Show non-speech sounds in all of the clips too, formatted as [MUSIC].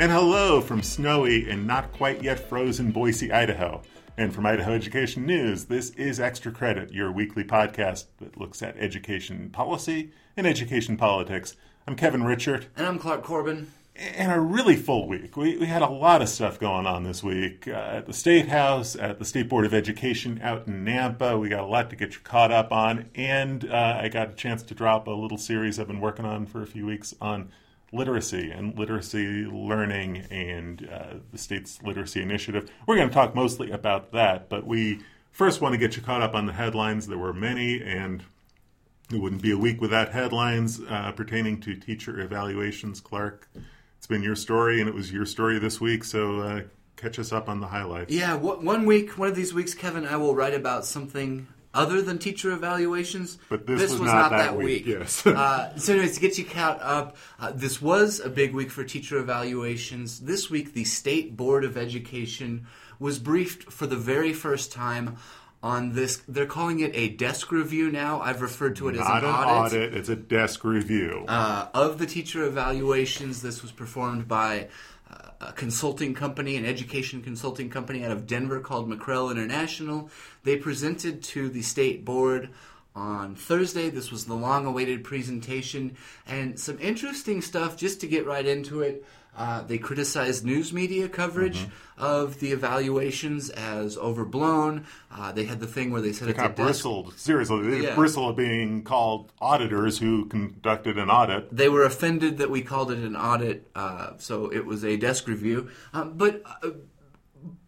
And hello from snowy and not quite yet frozen Boise, Idaho. And from Idaho Education News, this is Extra Credit, your weekly podcast that looks at education policy and education politics. I'm Kevin Richert. And I'm Clark Corbin. And a really full week. We, we had a lot of stuff going on this week uh, at the State House, at the State Board of Education out in Nampa. We got a lot to get you caught up on. And uh, I got a chance to drop a little series I've been working on for a few weeks on literacy and literacy learning and uh, the state's literacy initiative. We're going to talk mostly about that, but we first want to get you caught up on the headlines. There were many, and it wouldn't be a week without headlines uh, pertaining to teacher evaluations. Clark, it's been your story, and it was your story this week, so uh, catch us up on the highlights. Yeah, one week, one of these weeks, Kevin, I will write about something other than teacher evaluations. But this, this was, was, not, not that, that, week. week. Yes. [LAUGHS] uh, so, anyways, to get you caught up, uh, this was a big week for teacher evaluations. This week, the State Board of Education was briefed for the very first time on this. They're calling it a desk review now. I've referred to it not as an, an audit. audit. It's a desk review uh, of the teacher evaluations. This was performed by a consulting company, an education consulting company out of Denver called McREL International. They presented to the state board on Thursday. This was the long awaited presentation and some interesting stuff just to get right into it. Uh, they criticized news media coverage mm-hmm. of the evaluations as overblown. Uh, they had the thing where they said they kind of bristled. Seriously, they yeah. bristled being called auditors who conducted an audit. They were offended that we called it an audit, uh, so it was a desk review. Um, but uh,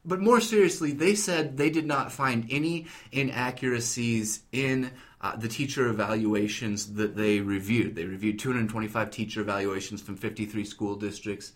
but more seriously, they said they did not find any inaccuracies in uh, the teacher evaluations that they reviewed. They reviewed 225 teacher evaluations from 53 school districts.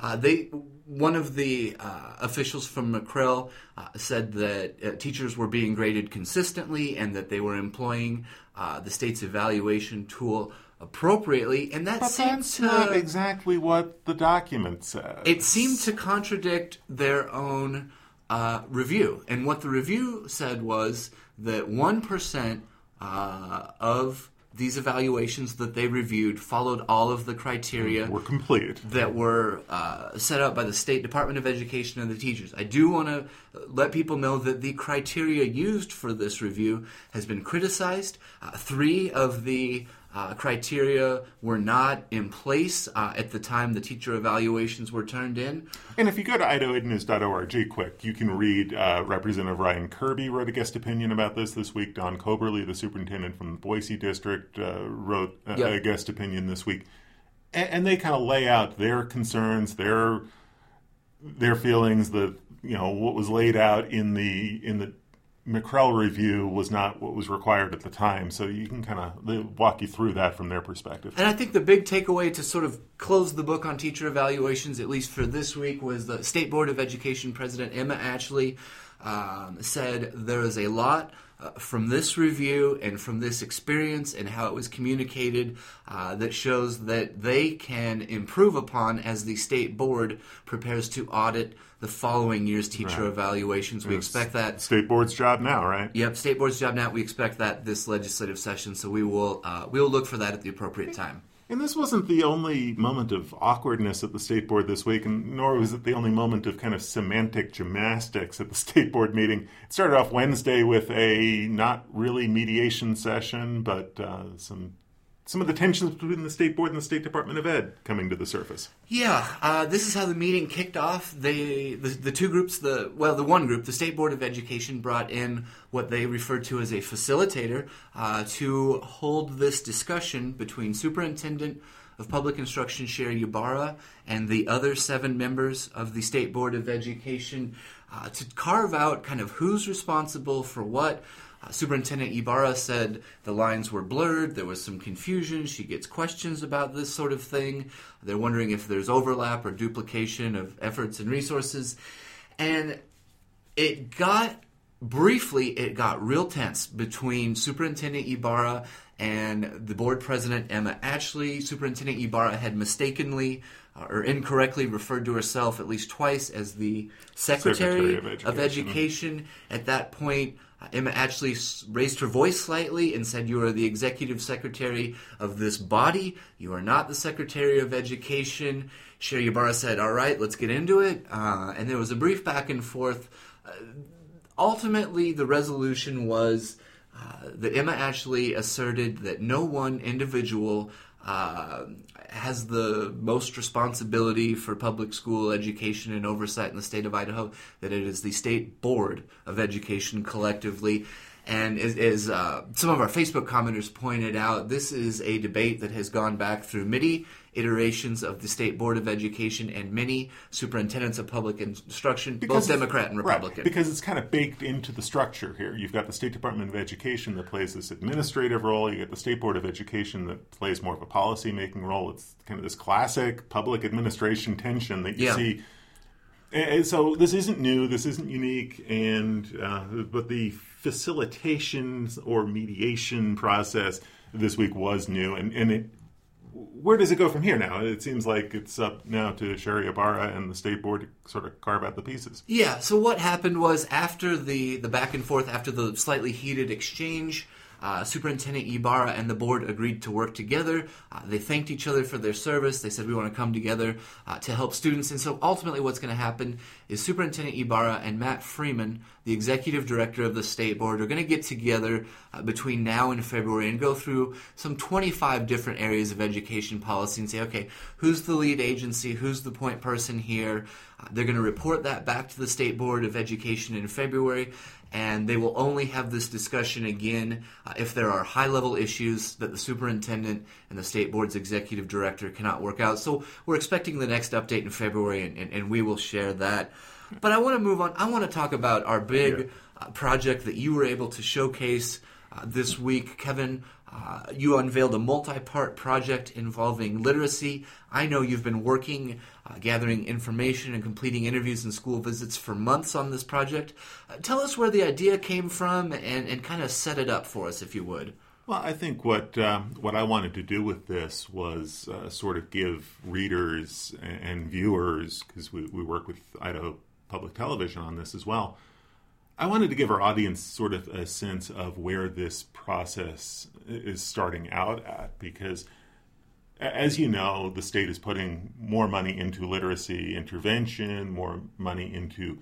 Uh, they one of the uh, officials from McREL uh, said that uh, teachers were being graded consistently and that they were employing uh, the state's evaluation tool appropriately, and that but that's to, not exactly what the document says. It seemed to contradict their own uh, review, and what the review said was that one percent uh, of these evaluations that they reviewed followed all of the criteria were complete that were uh, set up by the State Department of Education and the teachers. I do want to let people know that the criteria used for this review has been criticized. Uh, three of the uh, criteria were not in place uh, at the time the teacher evaluations were turned in. And if you go to idahoednews.org quick, you can read uh, Representative Ryan Kerby wrote a guest opinion about this this week. Don Coberly, the superintendent from the Boise district, uh, wrote a, yep. a, guest opinion this week. And, and they kind of lay out their concerns, their their feelings, that you know what was laid out in the in the McREL review was not what was required at the time, so you can kind of walk you through that from their perspective. And I think the big takeaway to sort of close the book on teacher evaluations, at least for this week, was the State Board of Education President Emma Atchley um, said there is a lot uh, from this review and from this experience and how it was communicated uh, that shows that they can improve upon as the state board prepares to audit the following year's teacher right. evaluations. We expect that state board's job now, right? Yep, state board's job now. We expect that this legislative session, so we will uh, we will look for that at the appropriate time. And this wasn't the only moment of awkwardness at the state board this week, and nor was it the only moment of kind of semantic gymnastics at the [LAUGHS] state board meeting. It started off Wednesday with a not really mediation session, but uh, some some of the tensions between the state board and the State Department of Ed coming to the surface. Yeah, uh, this is how the meeting kicked off. They, the, the two groups, the well, the one group, the State Board of Education, brought in what they referred to as a facilitator uh, to hold this discussion between Superintendent of Public Instruction Sherri Ybarra and the other seven members of the State Board of Education uh, to carve out kind of who's responsible for what. Uh, Superintendent Ybarra said the lines were blurred, there was some confusion. She gets questions about this sort of thing. They're wondering if there's overlap or duplication of efforts and resources. And it got, briefly, it got real tense between Superintendent Ybarra and the board president, Emma Atchley. Superintendent Ybarra had mistakenly uh, or incorrectly referred to herself at least twice as the Secretary, Secretary of, Education. of, Education. At that point, Emma actually raised her voice slightly and said, You are the executive secretary of this body. You are not the secretary of education. Sherri Ybarra said, All right, let's get into it. Uh, and there was a brief back and forth. Uh, ultimately, the resolution was uh, that Emma Atchley asserted that no one individual uh, has the most responsibility for public school education and oversight in the state of Idaho, that it is the State Board of Education collectively. And as, as uh, some of our Facebook commenters pointed out, this is a debate that has gone back through many iterations of the State Board of Education and many superintendents of public instruction, both Democrat and Republican. Right, because it's kind of baked into the structure here. You've got the State Department of Education that plays this administrative role. You get the State Board of Education that plays more of a policy making role. It's kind of this classic public administration tension that you Yeah. see. And so this isn't new. This isn't unique. And uh, but the facilitation or mediation process this week was new, and and it where does it go from here now? It seems like it's up now to Sherri Ybarra and the state board to sort of carve out the pieces. Yeah. So what happened was after the the back and forth, after the slightly heated exchange, uh, Superintendent Ybarra and the board agreed to work together. Uh, they thanked each other for their service. They said we want to come together uh, to help students. And so ultimately, what's going to happen is Superintendent Ybarra and Matt Freeman, the executive director of the state board, are going to get together uh, between now and February and go through some 25 different areas of education policy and say, okay, who's the lead agency? Who's the point person here? Uh, they're going to report that back to the State Board of Education in February, and they will only have this discussion again uh, if there are high level issues that the superintendent and the State Board's executive director cannot work out. So we're expecting the next update in February, and, and, and we will share that. But I want to move on. I want to talk about our big Yeah. uh, project that you were able to showcase uh, this week, Kevin. Uh, you unveiled a multi-part project involving literacy. I know you've been working, uh, gathering information and completing interviews and school visits for months on this project. Uh, tell us where the idea came from and, and kind of set it up for us, if you would. Well, I think what um, what I wanted to do with this was uh, sort of give readers and, and viewers, because we, we work with Idaho Public Television on this as well. I wanted to give our audience sort of a sense of where this process is starting out at, because as you know, the state is putting more money into literacy intervention, more money into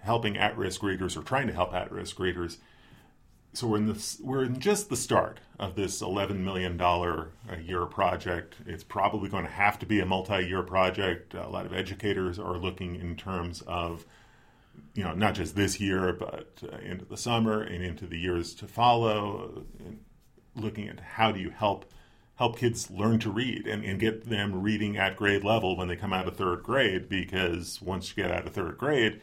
helping at-risk readers or trying to help at-risk readers. So we're in this we're in just the start of this 11 million dollar a year project. It's probably going to have to be a multi-year project. A lot of educators are looking in terms of you know not just this year but uh, into the summer and into the years to follow and looking at how do you help help kids learn to read and, and get them reading at grade level when they come out of third grade because once you get out of third grade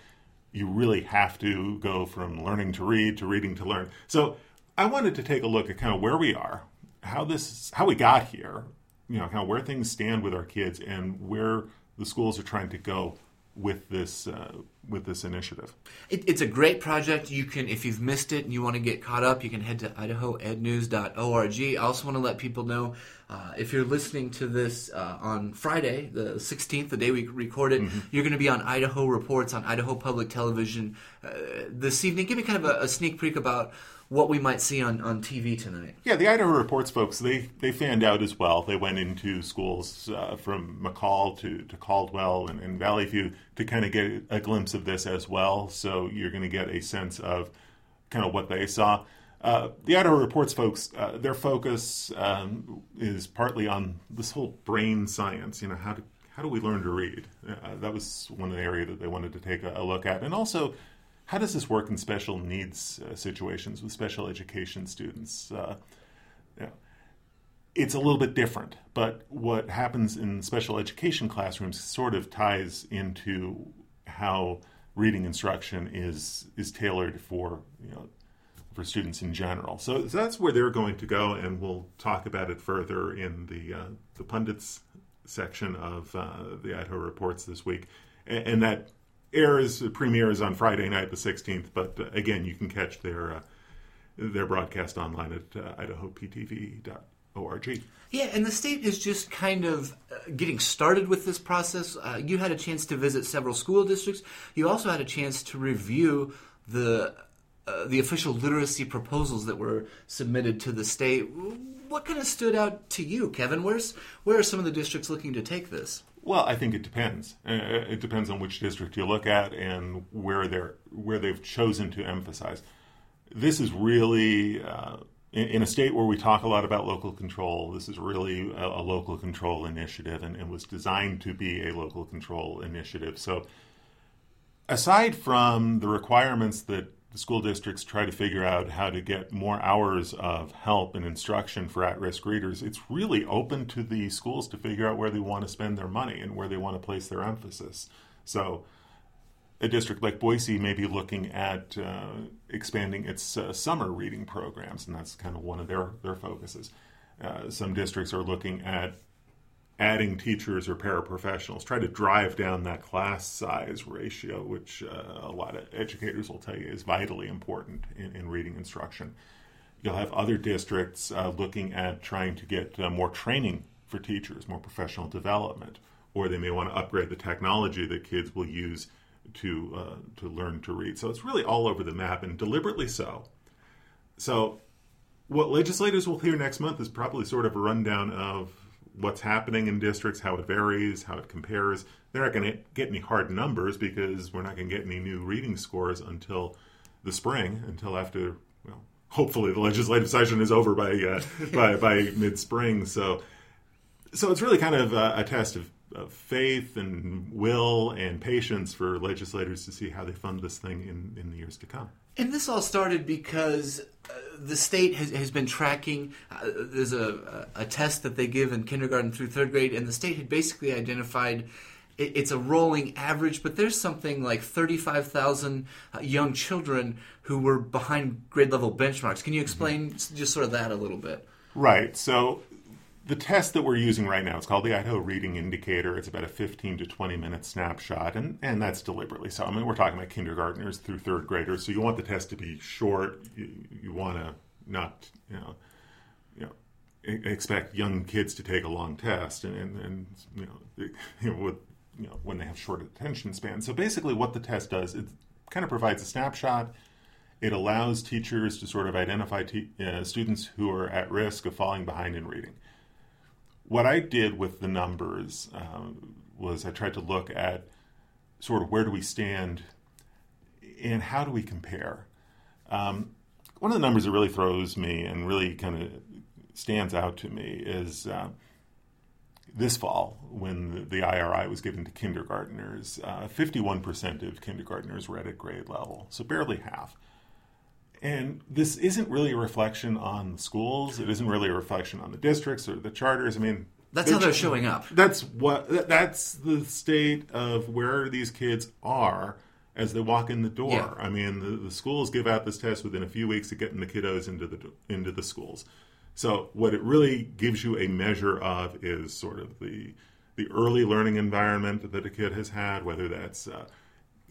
you really have to go from learning to read to reading to learn. So I wanted to take a look at kind of where we are, how this, how we got here, you know, kind of where things stand with our kids, and where the schools are trying to go with this uh, with this initiative. It, it's a great project. You can, if you've missed it and you want to get caught up, you can head to idahoednews.org. I also want to let people know uh, if you're listening to this uh, on Friday, the 16th, the day we record it, you're going to be on Idaho Reports on Idaho Public Television uh, this evening. Give me kind of a, a sneak peek about what we might see on, on TV tonight. Yeah, the Idaho Reports folks, they, they fanned out as well. They went into schools uh, from McCall to, to Caldwell and, and Valley View to kind of get a glimpse of this as well. So you're going to get a sense of kind of what they saw. Uh, the Idaho Reports folks, uh, their focus um, is partly on this whole brain science. You know, how do, how do we learn to read? Uh, that was one area that they wanted to take a, a look at. And also, how does this work in special needs uh, situations with special education students? Uh, know, it's a little bit different, but what happens in special education classrooms sort of ties into how reading instruction is is tailored for you know for students in general. So, so that's where they're going to go, and we'll talk about it further in the uh, the pundits section of uh, the Idaho Reports this week, and, and that airs premieres on Friday night, the sixteenth. But uh, again, you can catch their uh, their broadcast online at uh, IdahoPTV.org. Yeah, and the state is just kind of uh, getting started with this process. Uh, you had a chance to visit several school districts. You also had a chance to review the uh, the official literacy proposals that were submitted to the state. What kind of stood out to you, Kevin? Where's where are some of the districts looking to take this? Well, I think it depends. Uh, it depends on which district you look at and where they're where they've chosen to emphasize. This is really uh, in, in, a state where we talk a lot about local control. This is really a, a local control initiative, and, and was designed to be a local control initiative. So, aside from the requirements that the school districts try to figure out how to get more hours of help and instruction for at risk readers, it's really open to the schools to figure out where they want to spend their money and where they want to place their emphasis. So, a district like Boise may be looking at uh, expanding its uh, summer reading programs, and that's kind of one of their, their focuses. Uh, some districts are looking at adding teachers or paraprofessionals, try to drive down that class size ratio, which uh, a lot of educators will tell you is vitally important in, in reading instruction. You'll have other districts uh, looking at trying to get uh, more training for teachers, more professional development, or they may want to upgrade the technology that kids will use to uh, to learn to read. So it's really all over the map, and deliberately so. So, what legislators will hear next month is probably sort of a rundown of what's happening in districts, how it varies, how it compares. They're not going to get any hard numbers because we're not going to get any new reading scores until the spring, until after, well, hopefully the legislative session is over by uh, by, by [LAUGHS] mid spring. So, so it's really kind of a, a test of, of, faith and will and patience for legislators to see how they fund this thing in, in the years to come. And this all started because uh, the state has, has been tracking. Uh, there's a, a test that they give in kindergarten through third grade, and the state had basically identified it, it's a rolling average, but there's something like 35,000 uh, young children who were behind grade level benchmarks. Can you explain mm-hmm. just sort of that a little bit? Right. So the test that we're using right now, it's called the Idaho Reading Indicator. It's about a 15 to 20 minute snapshot, and, and that's deliberately so. I mean, we're talking about kindergartners through third graders, so you want the test to be short. You, you want to not, you know, you know, expect young kids to take a long test, and, and, and you know, [LAUGHS] you know, with, you know, when they have short attention spans. So basically, what the test does, it kind of provides a snapshot. It allows teachers to sort of identify te- uh, students who are at risk of falling behind in reading what I did with the numbers um, was I tried to look at sort of where do we stand and how do we compare. Um, one of the numbers that really throws me and really kind of stands out to me is uh, this fall when the, IRI was given to kindergartners. Uh, 51% of kindergartners read at grade level, so barely half. And this isn't really a reflection on the schools. It isn't really a reflection on the districts or the charters. I mean, that's how they're showing up. That's what. That's the state of where these kids are as they walk in the door. Yeah. I mean, the, the, schools give out this test within a few weeks of getting the kiddos into the into the schools. So what it really gives you a measure of is sort of the the early learning environment that a kid has had, whether that's uh,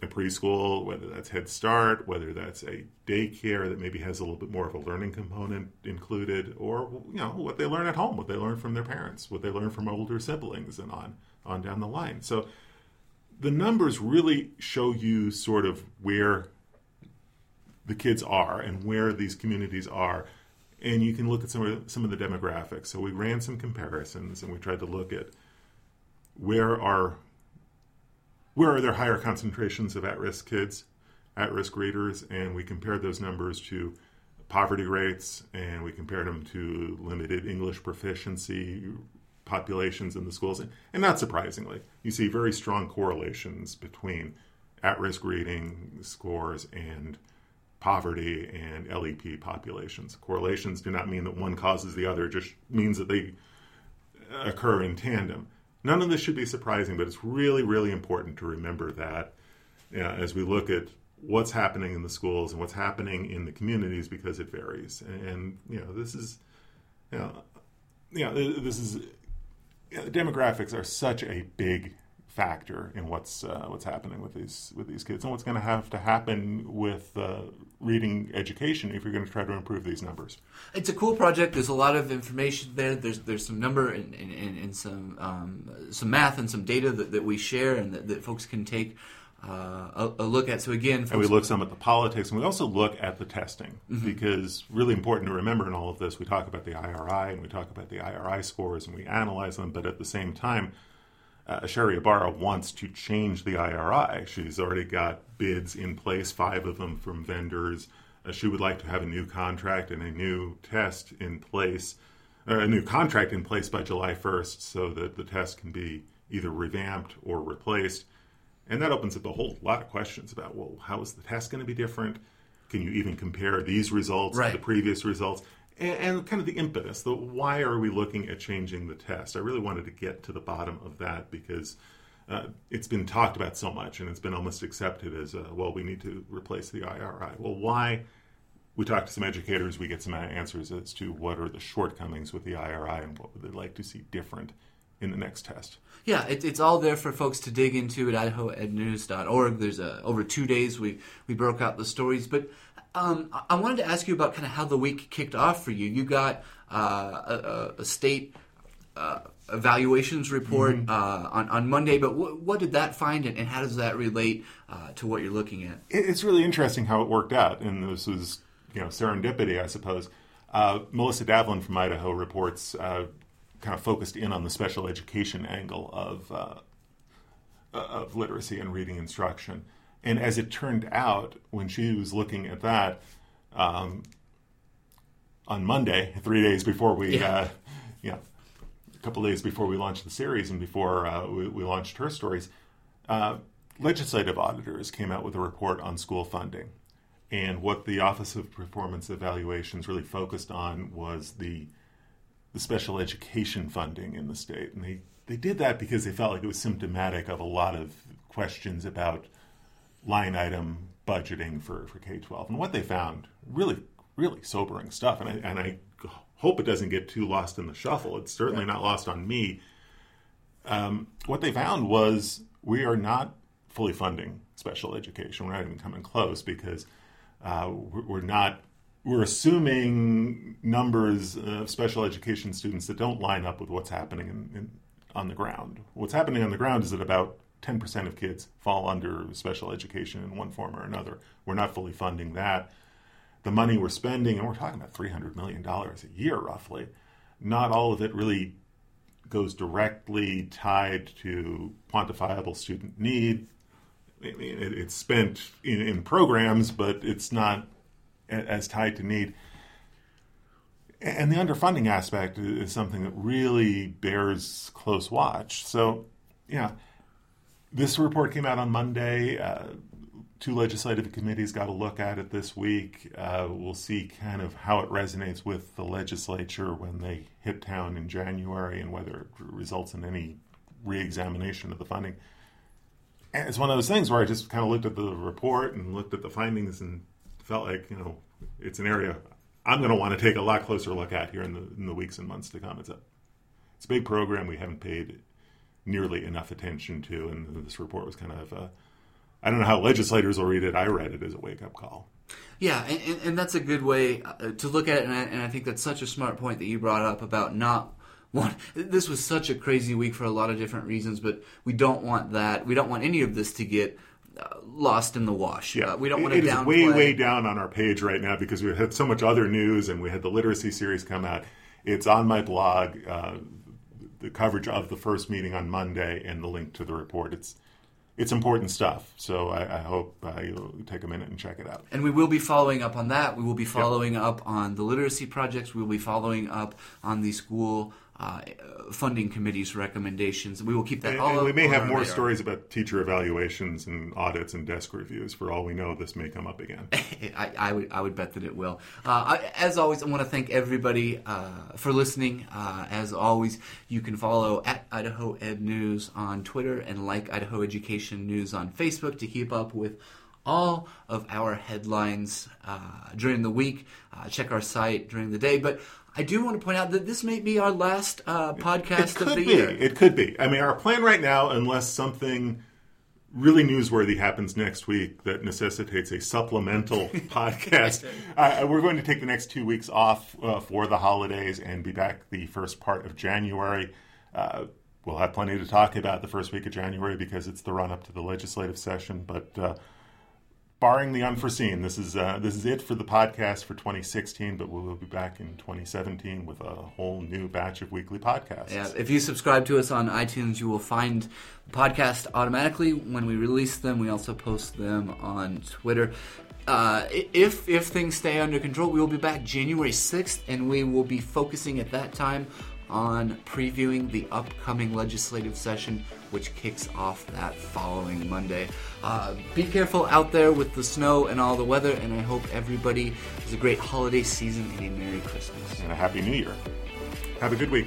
a preschool, whether that's Head Start, whether that's a daycare that maybe has a little bit more of a learning component included, or you know what they learn at home, what they learn from their parents, what they learn from older siblings, and on on down the line. So the numbers really show you sort of where the kids are and where these communities are. And you can look at some of some of the demographics. So we ran some comparisons and we tried to look at where are where are there higher concentrations of at risk kids, at risk readers, and we compared those numbers to poverty rates and we compared them to limited English proficiency populations in the schools. And not surprisingly, you see very strong correlations between at risk reading scores and poverty and LEP populations. Correlations do not mean that one causes the other, it just means that they occur in tandem. None of this should be surprising, but it's really, really important to remember that you know, as we look at what's happening in the schools and what's happening in the communities because it varies. And, you know, this is, you know, you know this is you know, demographics are such a big factor in what's uh, what's happening with these with these kids and what's going to have to happen with uh, reading education if you're going to try to improve these numbers. It's a cool project. There's a lot of information there. There's there's some number and, and, and some um, some math and some data that, that we share and that, that folks can take uh, a, a, look at. So again, and we look some at the politics, and we also look at the testing Mm-hmm. because really important to remember in all of this. We talk about the IRI and we talk about the IRI scores and we analyze them, but at the same time, uh, Sherri Ybarra wants to change the IRI. She's already got bids in place, five of them from vendors. Uh, she would like to have a new contract and a new test in place, uh, a new contract in place by July 1st so that the test can be either revamped or replaced. And that opens up a whole lot of questions about well, how is the test going to be different? Can you even compare these results Right. to the previous results? And, and kind of the impetus, the why are we looking at changing the test? I really wanted to get to the bottom of that because uh, it's been talked about so much and it's been almost accepted as uh, well, we need to replace the IRI. Well, why? We talked to some educators, we get some answers as to what are the shortcomings with the IRI and what would they like to see different in the next test. Yeah, it, it's all there for folks to dig into at idahoednews.org. There's a, over two days we, we broke out the stories. But um, I- wanted to ask you about kind of how the week kicked off for you. You got uh, a, a- state uh, evaluations report uh, on, on Monday, but wh- what did that find and, and how does that relate uh, to what you're looking at? it's really interesting how it worked out, and this was you know serendipity, I suppose. Uh, Melissa Davlin from Idaho reports uh, kind of focused in on the special education angle of uh, of literacy and reading instruction, and as it turned out, when she was looking at that. Um, on Monday, three days before we, Yeah. uh, you know, a couple days before we launched the series and before uh, we, we launched her stories, uh, legislative auditors came out with a report on school funding. And what the Office of Performance Evaluations really focused on was the, the special education funding in the state. And they, they did that because they felt like it was symptomatic of a lot of questions about line item budgeting for, for K 12. And what they found really, really sobering stuff. And I, and I hope it doesn't get too lost in the shuffle. It's certainly not lost on me. Um, what they found was we are not fully funding special education. We're not even coming close because uh, we're, not. We're assuming numbers of special education students that don't line up with what's happening in, in, on the ground. What's happening on the ground is that about 10% of kids fall under special education in one form or another. We're not fully funding that. The money we're spending, and we're talking about $300 million a year roughly, not all of it really goes directly tied to quantifiable student need. It's spent in, in programs, but it's not as tied to need. And the underfunding aspect is something that really bears close watch. So, yeah, this report came out on Monday. Uh, two legislative committees got a look at it this week. Uh, we'll see kind of how it resonates with the legislature when they hit town in January and whether it results in any reexamination of the funding. And it's one of those things where I just kind of looked at the report and looked at the findings and felt like, you know, it's an area I'm going to want to take a lot closer look at here in the, in the weeks and months to come. It's a, it's a big program we haven't paid nearly enough attention to, and this report was kind of, uh, I don't know how legislators will read it. I read it as a wake up call. Yeah, and, and, that's a good way uh, to look at it, and I, and I think that's such a smart point that you brought up about not want. This was such a crazy week for a lot of different reasons, but we don't want that. We don't want any of this to get uh, lost in the wash. Uh, we don't want to It is downplay. way, way down on our page right now because we had so much other news and we had the literacy series come out. It's on my blog, uh, the coverage of the first meeting on Monday and the link to the report. It's it's important stuff. So I, I hope uh, you'll take a minute and check it out. And we will be following up on that. We will be following up on the literacy projects. We will be following up on the school uh, funding committee's recommendations. We will keep that And, all and we may have more radar. stories about teacher evaluations and audits and desk reviews. For all we know, this may come up again. [LAUGHS] I, I would I would bet that it will. Uh, I, as always, I want to thank everybody uh, for listening. Uh, as always, you can follow at Idaho Ed News on Twitter and like Idaho Education News on Facebook to keep up with all of our headlines uh, during the week. Uh, check our site during the day, but. I do want to point out that this may be our last uh, podcast of the be. year. It could be. I mean, our plan right now, unless something really newsworthy happens next week that necessitates a supplemental [LAUGHS] podcast, [LAUGHS] uh, we're going to take the next two weeks off uh, for the holidays and be back the first part of January. Uh, we'll have plenty to talk about the first week of January because it's the run up to the legislative session. But uh, barring the unforeseen, this is uh, this is it for the podcast for 2016. But we will be back in 2017 with a whole new batch of weekly podcasts. Yeah, if you subscribe to us on iTunes, you will find the podcast automatically when we release them. We also post them on Twitter. Uh, if if things stay under control, we will be back January 6th, and we will be focusing at that time on previewing the upcoming legislative session, which kicks off that following Monday. Uh, be careful out there with the snow and all the weather, and I hope everybody has a great holiday season and a Merry Christmas. And a Happy New Year. Have a good week.